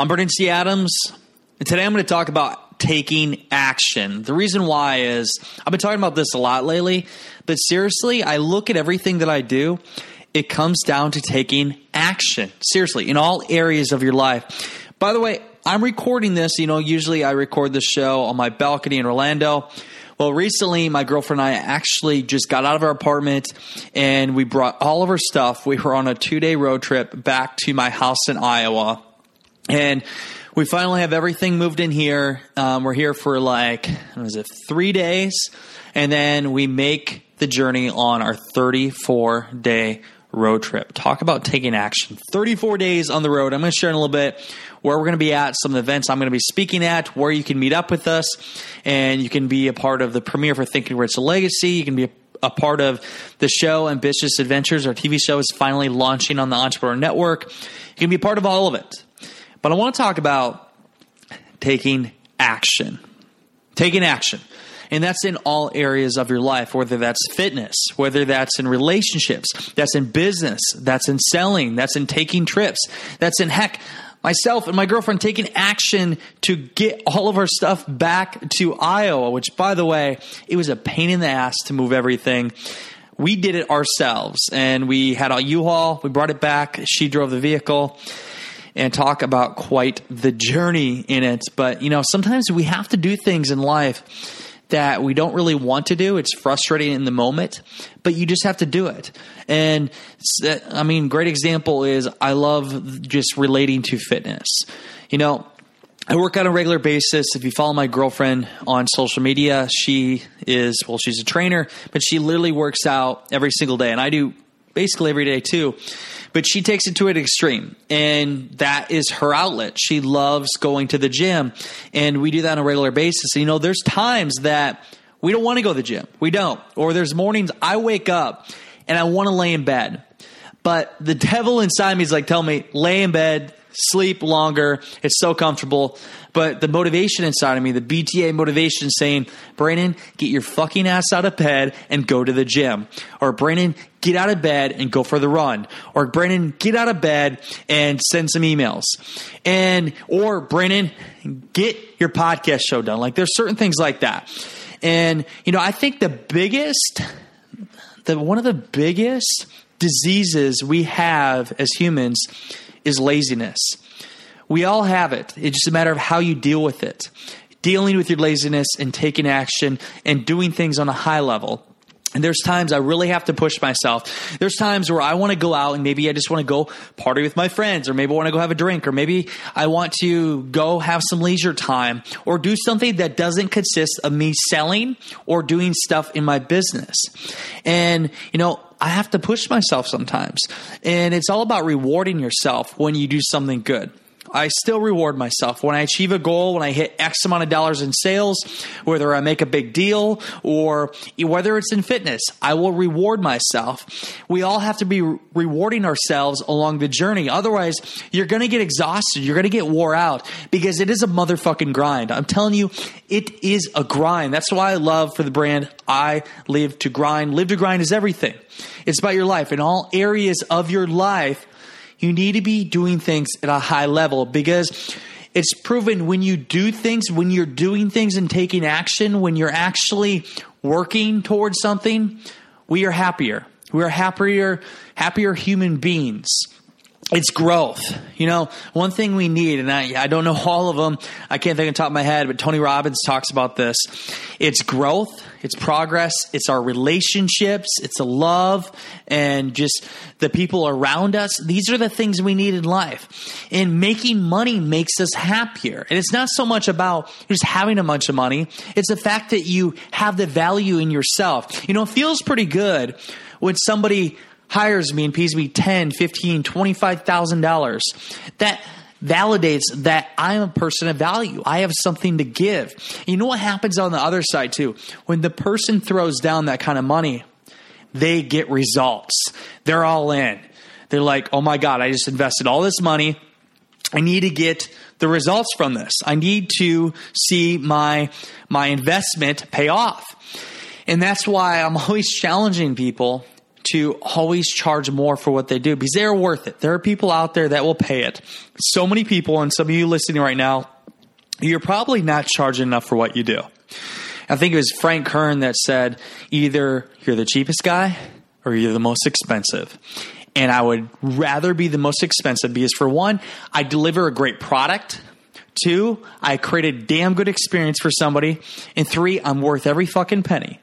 I'm Brandon T. Adams, and today I'm going to talk about taking action. The reason why is I've been talking about this a lot lately, but seriously, I look at everything that I do, it comes down to taking action. Seriously, in all areas of your life. By the way, I'm recording this. You know, usually I record the show on my balcony in Orlando. Well, recently, my girlfriend and I actually just got out of our apartment and we brought all of our stuff. We were on a two day road trip back to my house in Iowa. And we finally have everything moved in here. Um, we're here for like, what is it, three days. And then we make the journey on our 34 day road trip. Talk about taking action. 34 days on the road. I'm going to share in a little bit where we're going to be at, some of the events I'm going to be speaking at, where you can meet up with us, and you can be a part of the premiere for Thinking Rich Legacy. You can be a a part of the show Ambitious Adventures. Our TV show is finally launching on the Entrepreneur Network. You can be a part of all of it. But I want to talk about taking action. Taking action. And that's in all areas of your life, whether that's fitness, whether that's in relationships, that's in business, that's in selling, that's in taking trips, that's in heck, myself and my girlfriend taking action to get all of our stuff back to Iowa, which by the way, it was a pain in the ass to move everything. We did it ourselves and we had a U-Haul, we brought it back, she drove the vehicle and talk about quite the journey in it. But, you know, sometimes we have to do things in life that we don't really want to do. It's frustrating in the moment, but you just have to do it. And I mean, great example is I love just relating to fitness. You know, I work on a regular basis. If you follow my girlfriend on social media, she is, well, she's a trainer, but she literally works out every single day. And I do basically every day too. But she takes it to an extreme, and that is her outlet. She loves going to the gym, and we do that on a regular basis. And, you know, there's times that we don't want to go to the gym. We don't. Or there's mornings I wake up and I want to lay in bed. But the devil inside me is like, tell me, lay in bed, sleep longer. It's so comfortable. But the motivation inside of me, the BTA motivation saying, Brandon, get your fucking ass out of bed and go to the gym. Or Brandon, get out of bed and go for the run. Or Brandon, get out of bed and send some emails. And, or Brandon, get your podcast show done. Like there's certain things like that. And, you know, I think the biggest, the, one of the biggest diseases we have as humans is laziness. We all have it. It's just a matter of how you deal with it. Dealing with your laziness and taking action and doing things on a high level. And there's times I really have to push myself. There's times where I want to go out and maybe I just want to go party with my friends, or maybe I want to go have a drink, or maybe I want to go have some leisure time, or do something that doesn't consist of me selling or doing stuff in my business. And, you know, I have to push myself sometimes. And it's all about rewarding yourself when you do something good. I still reward myself when I achieve a goal, when I hit X amount of dollars in sales, whether I make a big deal or whether it's in fitness, I will reward myself. We all have to be rewarding ourselves along the journey. Otherwise, you're going to get exhausted. You're going to get wore out because it is a motherfucking grind. I'm telling you, it is a grind. That's why I love for the brand I live to grind. Live to grind is everything. It's about your life. In all areas of your life, you need to be doing things at a high level because it's proven when you do things, when you're doing things and taking action, when you're actually working towards something, we are happier. We are happier, happier human beings it's growth. You know, one thing we need, and I, I don't know all of them, I can't think on top of my head, but Tony Robbins talks about this. It's growth, it's progress, it's our relationships, it's a love, and just the people around us. These are the things we need in life. And making money makes us happier. And it's not so much about just having a bunch of money, it's the fact that you have the value in yourself. You know, it feels pretty good when somebody hires me and pays me ten, fifteen, twenty-five thousand dollars. That validates that I'm a person of value. I have something to give. You know what happens on the other side too? When the person throws down that kind of money, they get results. They're all in. They're like, oh my God, I just invested all this money. I need to get the results from this. I need to see my my investment pay off. And that's why I'm always challenging people to always charge more for what they do because they're worth it. There are people out there that will pay it. So many people, and some of you listening right now, you're probably not charging enough for what you do. I think it was Frank Kern that said either you're the cheapest guy or you're the most expensive. And I would rather be the most expensive because, for one, I deliver a great product. Two, I create a damn good experience for somebody. And three, I'm worth every fucking penny.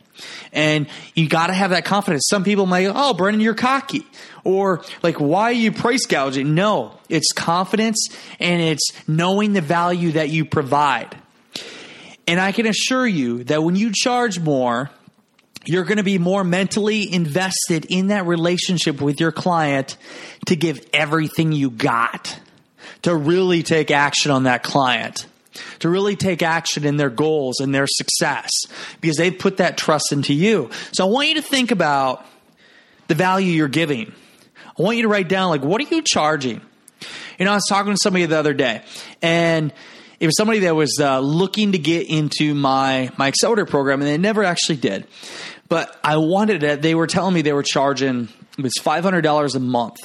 And you got to have that confidence. Some people might, oh, Brandon, you're cocky. Or like, why are you price gouging? No, it's confidence and it's knowing the value that you provide. And I can assure you that when you charge more, you're going to be more mentally invested in that relationship with your client to give everything you got, to really take action on that client to really take action in their goals and their success because they've put that trust into you. So I want you to think about the value you're giving. I want you to write down, like, what are you charging? You know, I was talking to somebody the other day, and it was somebody that was uh, looking to get into my my accelerator program, and they never actually did. But I wanted it. They were telling me they were charging it was five hundred dollars a month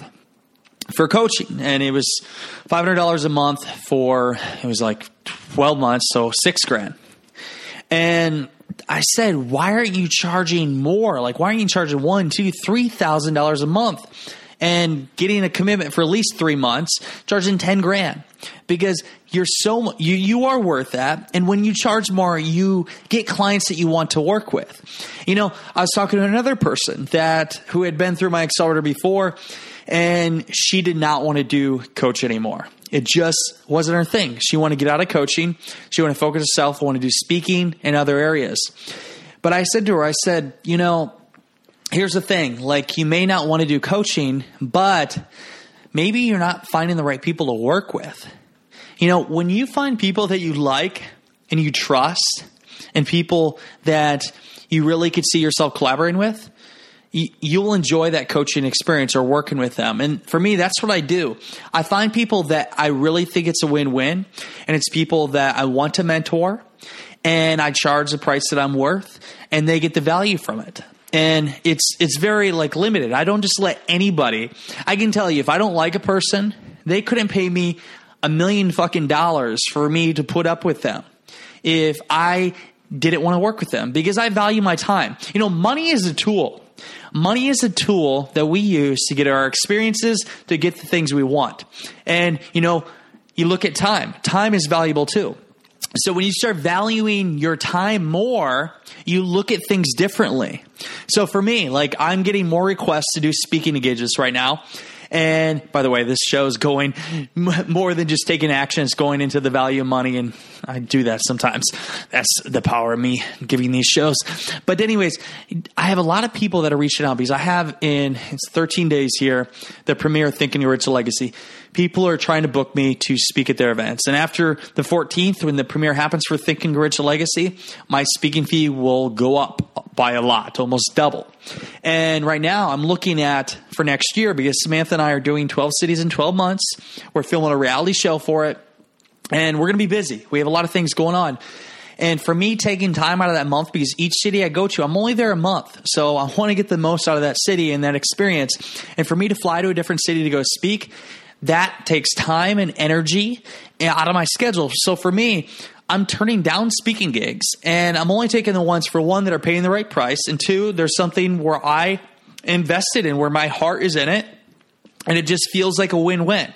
for coaching, and it was five hundred dollars a month for it was like twelve months, so six grand. And I said, why aren't you charging more? Like, why aren't you charging one, two, three thousand dollars a month? And getting a commitment for at least three months, charging ten grand because you're so you you are worth that. And when you charge more, you get clients that you want to work with. You know, I was talking to another person that who had been through my accelerator before, and she did not want to do coach anymore. It just wasn't her thing. She wanted to get out of coaching. She wanted to focus herself, wanted to do speaking and other areas. But I said to her, I said, you know, here's the thing. Like, you may not want to do coaching, but maybe you're not finding the right people to work with. You know, when you find people that you like and you trust and people that you really could see yourself collaborating with, you'll enjoy that coaching experience or working with them. And for me, that's what I do. I find people that I really think it's a win win, and it's people that I want to mentor, and I charge the price that I'm worth, and they get the value from it. And it's it's very like limited. I don't just let anybody. I can tell you if I don't like a person, they couldn't pay me a million fucking dollars for me to put up with them. If I didn't want to work with them because I value my time. You know, money is a tool. Money is a tool that we use to get our experiences, to get the things we want. And, you know, you look at time, time is valuable too. So when you start valuing your time more, you look at things differently. So for me, like I'm getting more requests to do speaking engagements right now. And by the way, this show is going more than just taking action. It's going into the value of money. And I do that sometimes. That's the power of me giving these shows. But anyways, I have a lot of people that are reaching out because I have in it's 13 days here the premiere Think and Grow Rich Legacy people are trying to book me to speak at their events. And after the 14th, when the premiere happens for Think and Grow Rich Legacy, my speaking fee will go up by a lot, almost double. And right now, I'm looking at for next year because Samantha and I are doing 12 cities in 12 months. We're filming a reality show for it, and we're going to be busy. We have a lot of things going on. And for me, taking time out of that month, because each city I go to, I'm only there a month. So I want to get the most out of that city and that experience. And for me to fly to a different city to go speak, that takes time and energy out of my schedule. So for me, I'm turning down speaking gigs and I'm only taking the ones for one that are paying the right price. And two, there's something where I invested in, where my heart is in it. And it just feels like a win win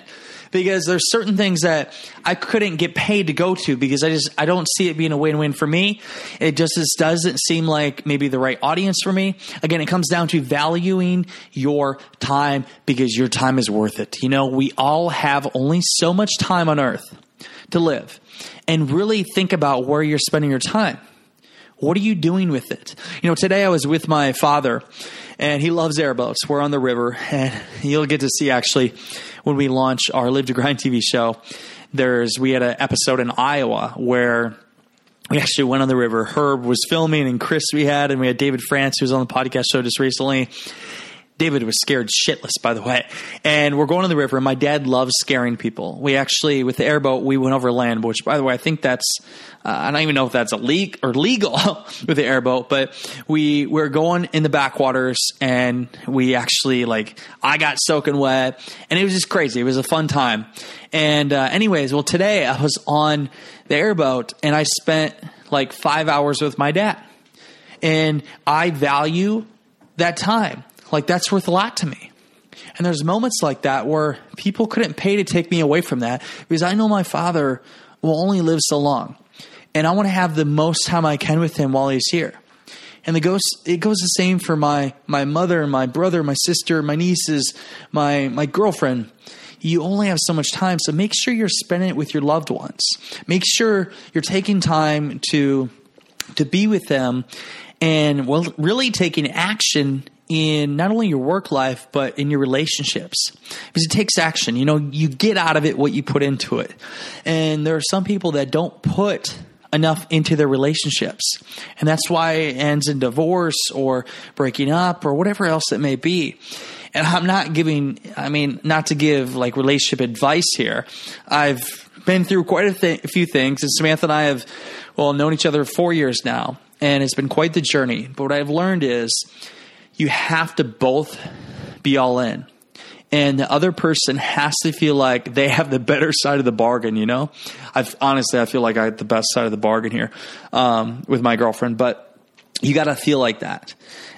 because there's certain things that I couldn't get paid to go to because I just I don't see it being a win-win for me. It just doesn't seem like maybe the right audience for me. Again, it comes down to valuing your time because your time is worth it. You know, we all have only so much time on earth to live. And really think about where you're spending your time. What are you doing with it? You know, today I was with my father and he loves airboats. We're on the river and you'll get to see actually when we launch our Live to Grind TV show. There's, we had an episode in Iowa where we actually went on the river. Herb was filming and Chris we had, and we had David France who was on the podcast show just recently. David was scared shitless, by the way. And we're going on the river, and my dad loves scaring people. We actually, with the airboat, we went over land, which, by the way, I think that's, uh, I don't even know if that's a leak or legal with the airboat, but we were going in the backwaters, and we actually, like, I got soaking wet, and it was just crazy. It was a fun time. And, uh, anyways, well, today I was on the airboat, and I spent like five hours with my dad. And I value that time. Like that's worth a lot to me. And there's moments like that where people couldn't pay to take me away from that because I know my father will only live so long. And I want to have the most time I can with him while he's here. And it goes it goes the same for my my mother, my brother, my sister, my nieces, my my girlfriend. You only have so much time, so make sure you're spending it with your loved ones. Make sure you're taking time to to be with them and well really taking action in not only your work life but in your relationships. Because it takes action. You know you get out of it what you put into it. And there are some people that don't put enough into their relationships. And that's why it ends in divorce or breaking up or whatever else it may be. And i'm not giving i mean not to give like relationship advice here. I've been through quite a, th- a few things. And samantha and i have well known each other four years now. And it's been quite the journey. But what i've learned is you have to both be all in. And the other person has to feel like they have the better side of the bargain, you know? I've honestly, I feel like I have the best side of the bargain here um, with my girlfriend, but you got to feel like that.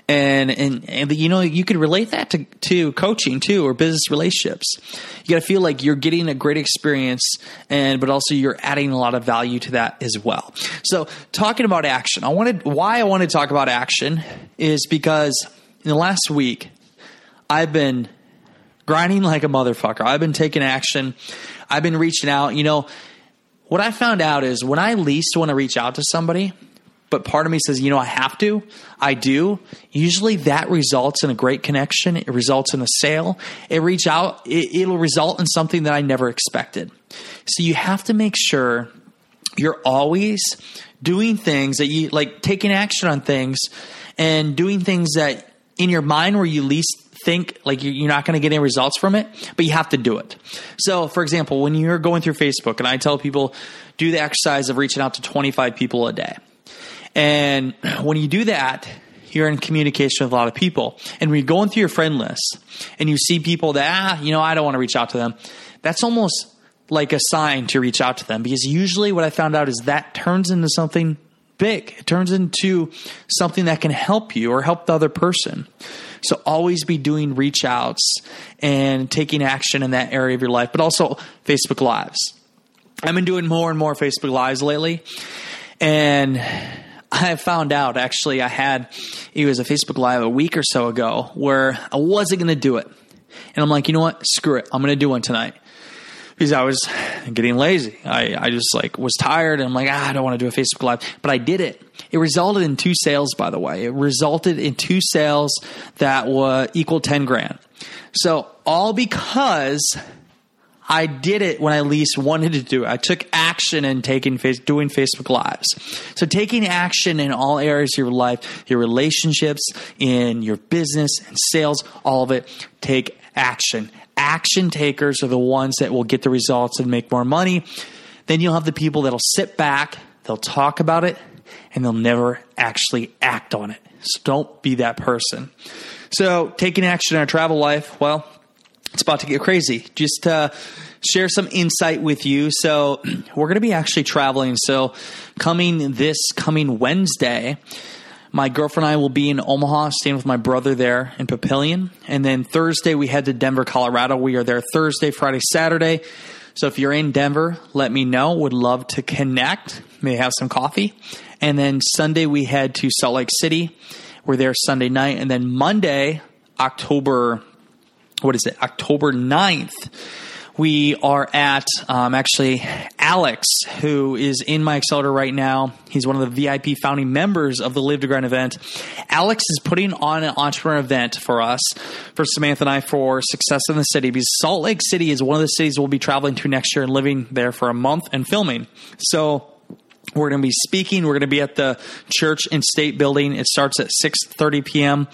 And, and, and, you know, you could relate that to, to coaching too, or business relationships. You got to feel like you're getting a great experience and, but also you're adding a lot of value to that as well. So talking about action, I wanted, why I want to talk about action is because in the last week, I've been grinding like a motherfucker. I've been taking action. I've been reaching out. You know, what I found out is when I least want to reach out to somebody, but part of me says, you know, I have to, I do. Usually that results in a great connection. It results in a sale. It reach out, it, it'll result in something that I never expected. So you have to make sure you're always doing things that you like taking action on things and doing things that in your mind where you least think like you're not going to get any results from it, but you have to do it. So, for example, when you're going through Facebook, and I tell people do the exercise of reaching out to 25 people a day. And when you do that, you're in communication with a lot of people. And when you're going through your friend list and you see people that, ah, you know, I don't want to reach out to them, that's almost like a sign to reach out to them because usually what I found out is that turns into something big. It turns into something that can help you or help the other person. So always be doing reach outs and taking action in that area of your life, but also Facebook Lives. I've been doing more and more Facebook Lives lately. And I found out actually I had it was a Facebook Live a week or so ago where I wasn't going to do it. And I'm like, you know what? Screw it. I'm going to do one tonight because I was getting lazy. I, I just like was tired and I'm like, ah, I don't want to do a Facebook Live. But I did it. It resulted in two sales, by the way. It resulted in two sales that were equal 10 grand. So all because I did it when I least wanted to do it. I took action in taking face, doing Facebook Lives. So taking action in all areas of your life, your relationships, in your business and sales, all of it, take action action takers are the ones that will get the results and make more money. Then you'll have the people that'll sit back, they'll talk about it, and they'll never actually act on it. So don't be that person. So taking action in our travel life, well, it's about to get crazy. Just uh, share some insight with you. So we're going to be actually traveling. So coming this coming Wednesday, my girlfriend and I will be in Omaha, staying with my brother there in Papillion. And then Thursday, we head to Denver, Colorado. We are there Thursday, Friday, Saturday. So if you're in Denver, let me know. Would love to connect. May have some coffee. And then Sunday, we head to Salt Lake City. We're there Sunday night. And then Monday, October, what is it? October 9th we are at um, actually Alex, who is in my accelerator right now. He's one of the VIP founding members of the Live to Grind event. Alex is putting on an entrepreneur event for us, for Samantha and I, for Success in the City, because Salt Lake City is one of the cities we'll be traveling to next year and living there for a month and filming. So we're going to be speaking. We're going to be at the church and state building. It starts at 6:30 p.m.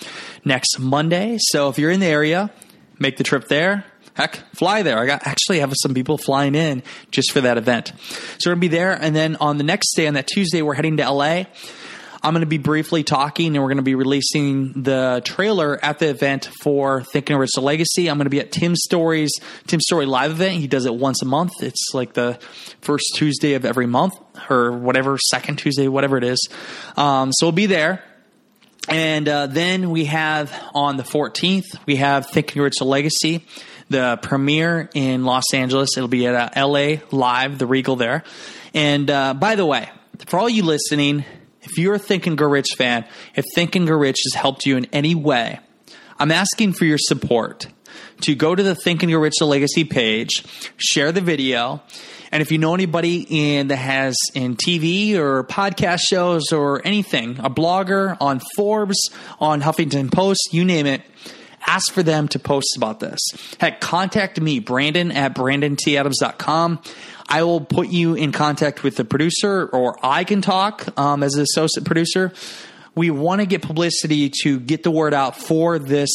next Monday. So if you're in the area, make the trip there. Heck, fly there. I got actually have some people flying in just for that event. So we're to be there and then on the next day on that Tuesday we're heading to LA. I'm going to be briefly talking, and we're going to be releasing the trailer at the event for Thinking Rich Legacy. I'm going to be at Tim Storey's Tim Storey live event. He does it once a month. It's like the first Tuesday of every month, or whatever, second Tuesday, whatever it is. Um, so we'll be there. And uh, then we have on the 14th, we have Thinking Rich Legacy, the premiere in Los Angeles. It'll be at uh, LA Live, the Regal there. And uh, by the way, for all you listening, if you're a Think and Rich fan, if Think and Rich has helped you in any way, I'm asking for your support to go to the Think and Rich the Legacy page, share the video, and if you know anybody in that has in TV or podcast shows or anything, a blogger on Forbes, on Huffington Post, you name it, ask for them to post about this. Heck, contact me, Brandon at BrandonTAdams.com. I will put you in contact with the producer, or I can talk um, as an associate producer. We want to get publicity to get the word out for this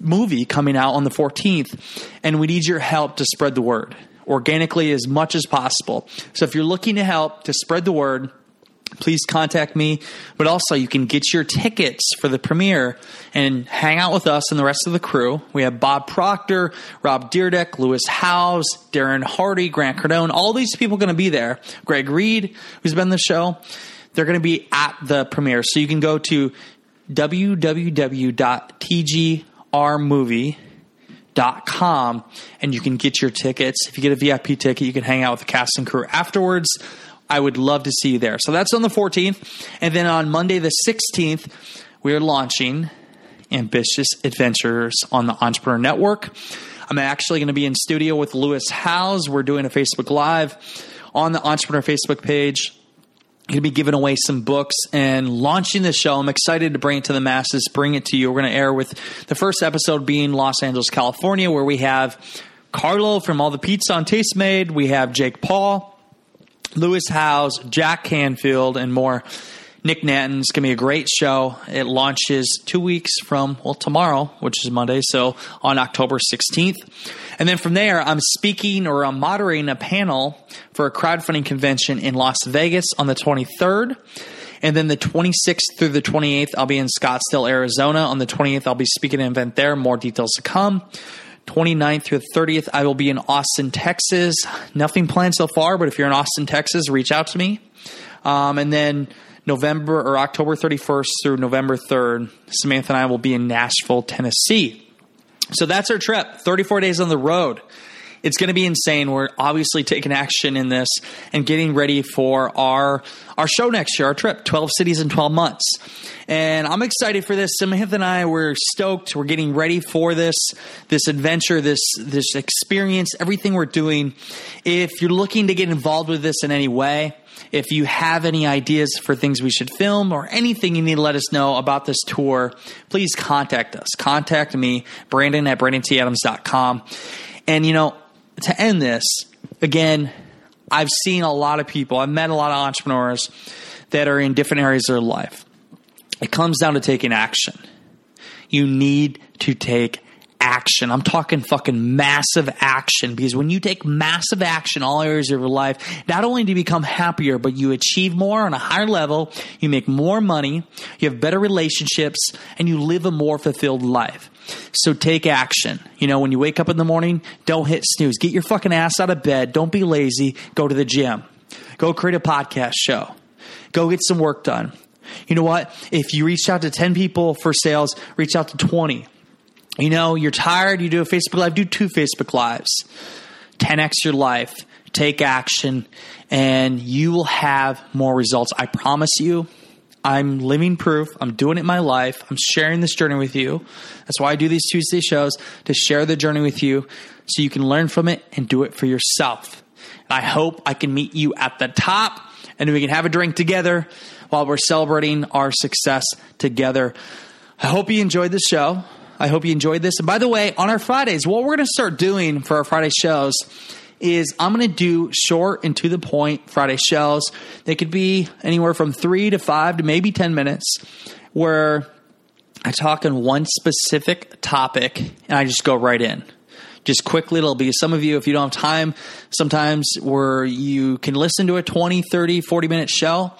movie coming out on the 14th, and we need your help to spread the word organically as much as possible. So if you're looking to help to spread the word, please contact me. But also, you can get your tickets for the premiere and hang out with us and the rest of the crew. We have Bob Proctor, Rob Dyrdek, Lewis Howes, Darren Hardy, Grant Cardone. All these people going to be there. Greg Reid, who's been the show, they're going to be at the premiere. So you can go to www.tgrmovie.com and you can get your tickets. If you get a VIP ticket, you can hang out with the cast and crew afterwards. I would love to see you there. So that's on the 14th. And then on Monday, the 16th, we're launching Ambitious Adventures on the Entrepreneur Network. I'm actually going to be in studio with Lewis Howes. We're doing a Facebook Live on the Entrepreneur Facebook page. Going to be giving away some books and launching the show. I'm excited to bring it to the masses, bring it to you. We're going to air with the first episode being Los Angeles, California, where we have Carlo from All the Pizza on Tastemade. We have Jake Paul Lewis Howes, Jack Canfield, and more. Nick Nanton's going to be a great show. It launches two weeks from, well, tomorrow, which is Monday, so on October 16th. And then from there, I'm speaking or I'm moderating a panel for a crowdfunding convention in Las Vegas on the 23rd. And then the 26th through the 28th, I'll be in Scottsdale, Arizona. On the 28th, I'll be speaking at an event there. More details to come. 29th through the 30th, I will be in Austin, Texas. Nothing planned so far, but if you're in Austin, Texas, reach out to me. Um, and then November or October 31st through November 3rd, Samantha and I will be in Nashville, Tennessee. So that's our trip 34 days on the road. It's going to be insane. We're obviously taking action in this and getting ready for our our show next year, our trip, 12 cities in 12 months. And I'm excited for this. Samantha and I we're stoked. We're getting ready for this this adventure, this this experience, everything we're doing. If you're looking to get involved with this in any way, if you have any ideas for things we should film or anything you need to let us know about this tour, please contact us. Contact me, Brandon at BrandonTAdams.com. And you know, to end this, again, I've seen a lot of people, I've met a lot of entrepreneurs that are in different areas of their life. It comes down to taking action. You need to take action. I'm talking fucking massive action because when you take massive action all areas of your life, not only do you become happier, but you achieve more on a higher level, you make more money, you have better relationships, and you live a more fulfilled life. So take action. You know, when you wake up in the morning, don't hit snooze. Get your fucking ass out of bed. Don't be lazy. Go to the gym. Go create a podcast show. Go get some work done. You know what? If you reach out to 10 people for sales, reach out to 20 you know, you're tired, you do a Facebook Live, do two Facebook Lives. 10x your life, take action, and you will have more results. I promise you, I'm living proof. I'm doing it in my life. I'm sharing this journey with you. That's why I do these Tuesday shows to share the journey with you so you can learn from it and do it for yourself. And I hope I can meet you at the top and we can have a drink together while we're celebrating our success together. I hope you enjoyed the show. I hope you enjoyed this. And by the way, on our Fridays, what we're going to start doing for our Friday shows is I'm going to do short and to the point Friday shows. They could be anywhere from three to five to maybe 10 minutes where I talk on one specific topic and I just go right in. Just quickly, it'll be some of you, if you don't have time, sometimes where you can listen to a 20, 30, 40 minute show.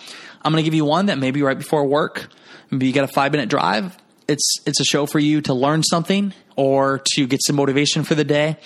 I'm going to give you one that maybe right before work. Maybe you got a five minute drive. It's, it's a show for you to learn something or to get some motivation for the day,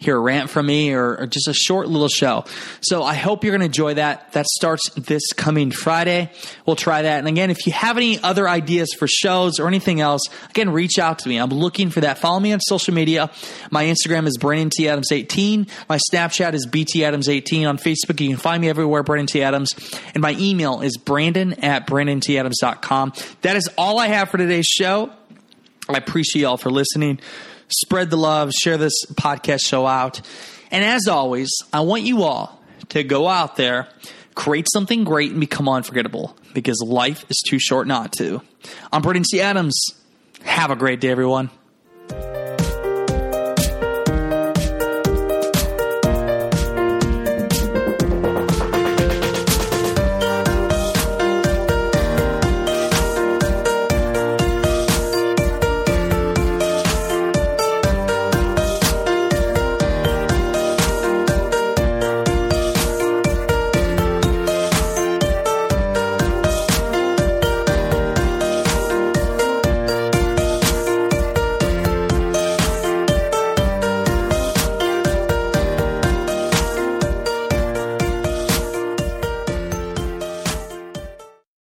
hear a rant from me, or, or just a short little show. So I hope you're going to enjoy that. That starts this coming Friday. We'll try that. And again, if you have any other ideas for shows or anything else, again, reach out to me. I'm looking for that. Follow me on social media. My Instagram is Brandon T. Adams 18. My Snapchat is BT Adams 18. On Facebook, you can find me everywhere, Brandon T. Adams. And my email is brandon at brandonTadams.com. That is all I have for today's show. I appreciate y'all for listening. Spread the love, share this podcast show out. And as always, I want you all to go out there, create something great, and become unforgettable because life is too short not to. I'm Brandon T. Adams. Have a great day, everyone.